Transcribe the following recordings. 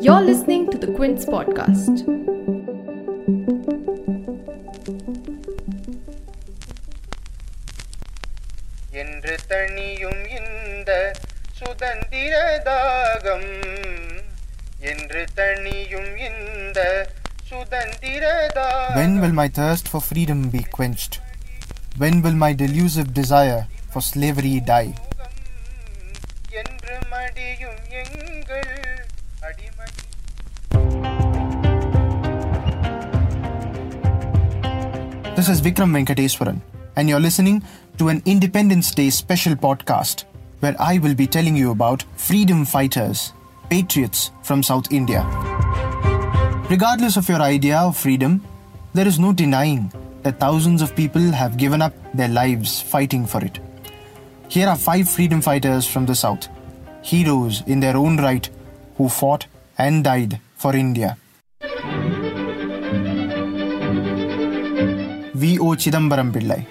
You're listening to the Quint Podcast. என்று இந்த சுதந்திர தாகம் என்று இந்த சுதந்திர தாகம் When will my thirst for freedom be quenched? When will my delusive desire for slavery die? என்று மடியும் எங்கள் அடிமடி This is Vikram Venkateswaran, and you're listening to an Independence Day special podcast where I will be telling you about freedom fighters, patriots from South India. Regardless of your idea of freedom, there is no denying that thousands of people have given up their lives fighting for it. Here are five freedom fighters from the South, heroes in their own right, who fought and died for India. V.O. Chidambaram Pillai.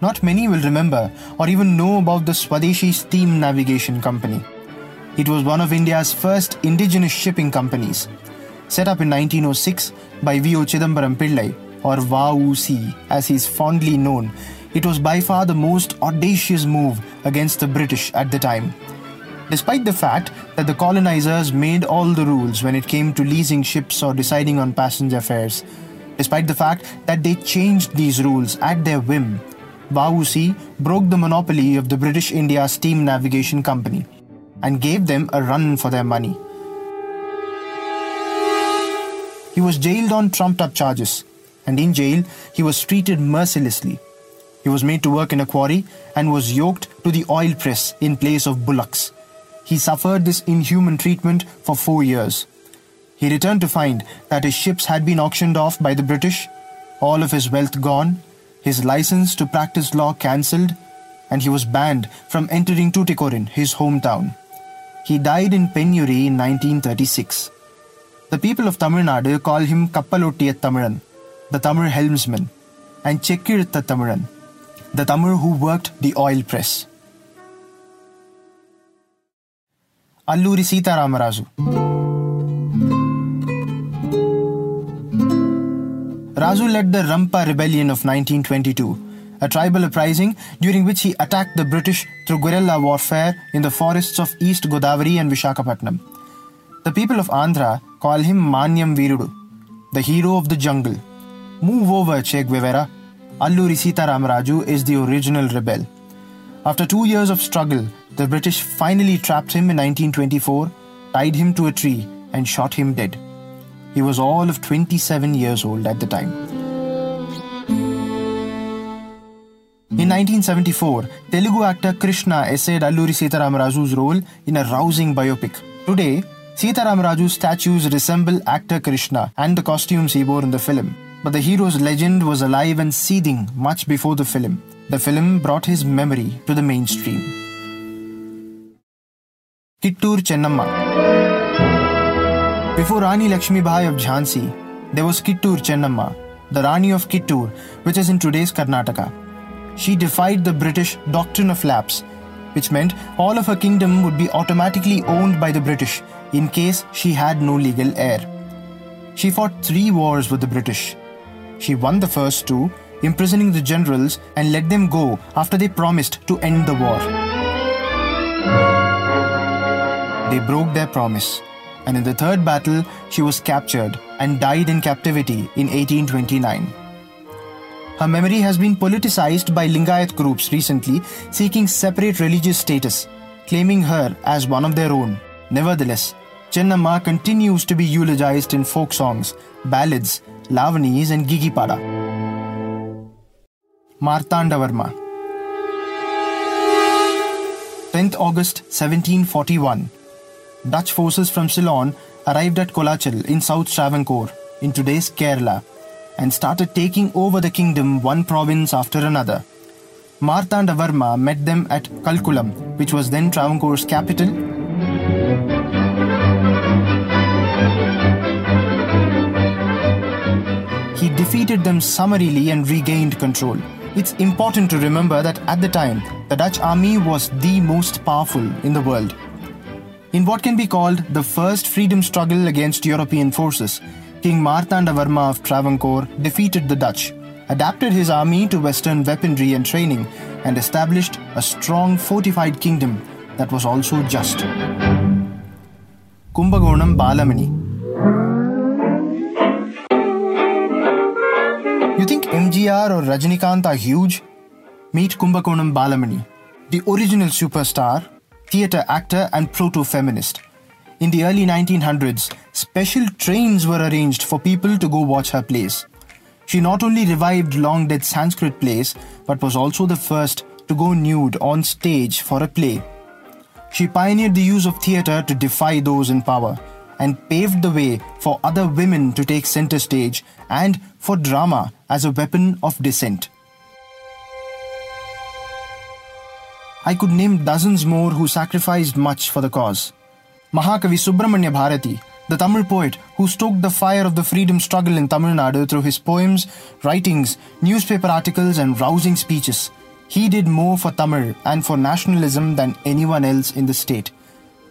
Not many will remember or even know about the Swadeshi Steam Navigation Company. It was one of India's first indigenous shipping companies. Set up in 1906 by V.O. Chidambaram Pillai, or VAUC as he is fondly known, it was by far the most audacious move against the British at the time. Despite the fact that the colonizers made all the rules when it came to leasing ships or deciding on passenger fares, despite the fact that they changed these rules at their whim, Vauci broke the monopoly of the British India Steam Navigation Company and gave them a run for their money. He was jailed on trumped up charges, and in jail, he was treated mercilessly. He was made to work in a quarry and was yoked to the oil press in place of bullocks. He suffered this inhuman treatment for four years. He returned to find that his ships had been auctioned off by the British, all of his wealth gone, his license to practice law cancelled, and he was banned from entering Tuticorin, his hometown. He died in penury in 1936. The people of Tamil Nadu call him Kappalottiyat the Tamil helmsman, and Chekkirtha the Tamil who worked the oil press. Alluri Sitaramaraju. Raju led the Rampa Rebellion of 1922, a tribal uprising during which he attacked the British through guerrilla warfare in the forests of East Godavari and Vishakhapatnam. The people of Andhra call him Manyam Virudu, the hero of the jungle. Move over, Che Guevara. Alluri Sitaramraju is the original rebel. After two years of struggle, the British finally trapped him in 1924, tied him to a tree, and shot him dead. He was all of 27 years old at the time. In 1974, Telugu actor Krishna essayed Alluri Sitaramaraju's role in a rousing biopic. Today, Sitaramaraju statues resemble actor Krishna and the costumes he wore in the film. But the hero's legend was alive and seething much before the film. The film brought his memory to the mainstream. Kittur Chennamma Before Rani Lakshmi Bai of Jhansi, there was Kittur Chennamma, the Rani of Kittur, which is in today's Karnataka. She defied the British doctrine of lapse, which meant all of her kingdom would be automatically owned by the British in case she had no legal heir. She fought three wars with the British. She won the first two, imprisoning the generals and let them go after they promised to end the war. They broke their promise, and in the third battle, she was captured and died in captivity in 1829. Her memory has been politicized by Lingayat groups recently seeking separate religious status, claiming her as one of their own. Nevertheless, Chennamma continues to be eulogized in folk songs, ballads, lavanis, and gigipada. Martandavarma 10th August 1741 Dutch forces from Ceylon arrived at Kolachal in South Travancore, in today's Kerala, and started taking over the kingdom one province after another. Martandavarma met them at Kalkulam, which was then Travancore's capital. He defeated them summarily and regained control. It's important to remember that at the time, the Dutch army was the most powerful in the world. In what can be called the first freedom struggle against European forces, King Martanda Varma of Travancore defeated the Dutch, adapted his army to Western weaponry and training, and established a strong fortified kingdom that was also just. Kumbakonam Balamani. You think MGR or Rajinikanth are huge? Meet Kumbakonam Balamani, the original superstar, theatre actor, and proto feminist. In the early 1900s, special trains were arranged for people to go watch her plays. She not only revived long dead Sanskrit plays, but was also the first to go nude on stage for a play. She pioneered the use of theatre to defy those in power and paved the way for other women to take center stage and for drama as a weapon of dissent. I could name dozens more who sacrificed much for the cause. Mahakavi Subramanya Bharati, the Tamil poet who stoked the fire of the freedom struggle in Tamil Nadu through his poems, writings, newspaper articles, and rousing speeches. He did more for Tamil and for nationalism than anyone else in the state.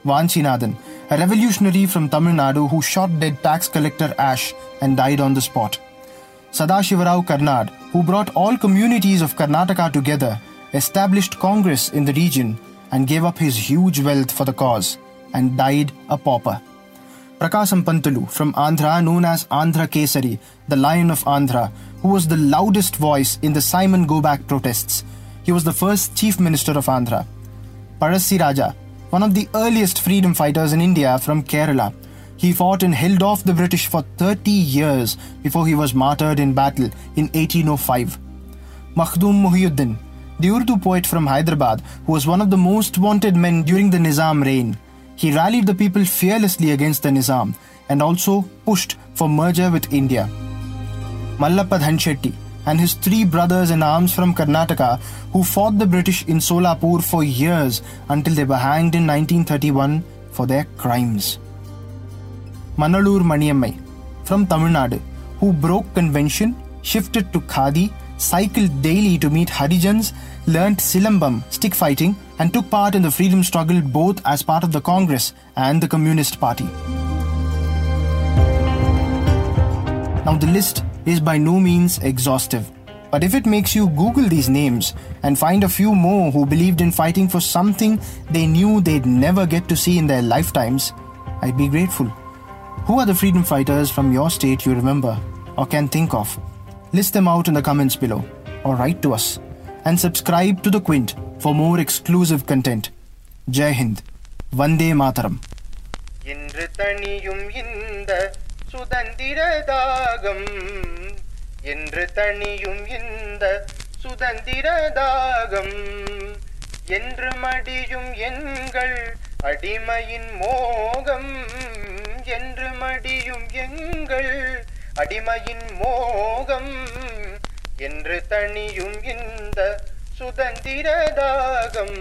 Vanchinathan, a revolutionary from Tamil Nadu who shot dead tax collector Ashe and died on the spot. Sadashivarao Karnad, who brought all communities of Karnataka together, established Congress in the region, and gave up his huge wealth for the cause, and died a pauper. Prakasam Pantulu from Andhra, known as Andhra Kesari, the Lion of Andhra, who was the loudest voice in the Simon Go Back protests. He was the first Chief Minister of Andhra. Pazhassi Raja, one of the earliest freedom fighters in India from Kerala. He fought and held off the British for 30 years before he was martyred in battle in 1805. Makhdoom Muhyiddin, the Urdu poet from Hyderabad, who was one of the most wanted men during the Nizam reign. He rallied the people fearlessly against the Nizam and also pushed for merger with India. Mallappa Dhanshetty and his three brothers in arms from Karnataka who fought the British in Solapur for years until they were hanged in 1931 for their crimes. Manalur Maniammal from Tamil Nadu who broke convention, shifted to Khadi, cycled daily to meet Harijans, learnt Silambam, stick fighting, and took part in the freedom struggle both as part of the Congress and the Communist Party. Now, the list is by no means exhaustive, but if it makes you Google these names and find a few more who believed in fighting for something they knew they'd never get to see in their lifetimes, I'd be grateful. Who are the freedom fighters from your state you remember or can think of? List them out in the comments below or write to us and subscribe to The Quint for more exclusive content. Jai Hind. Vande Mataram. இன்று தனியும் இந்த சுதந்திர தாகம் என்று தனியும் இந்த சுதந்திர தாகம் என்று மடியும் எங்கள் அடிமையின் மோகம் என்று மடியும் எங்கள் அடிமையின் மோகம் என்று தனியும் இந்த சுதந்திர தாகம்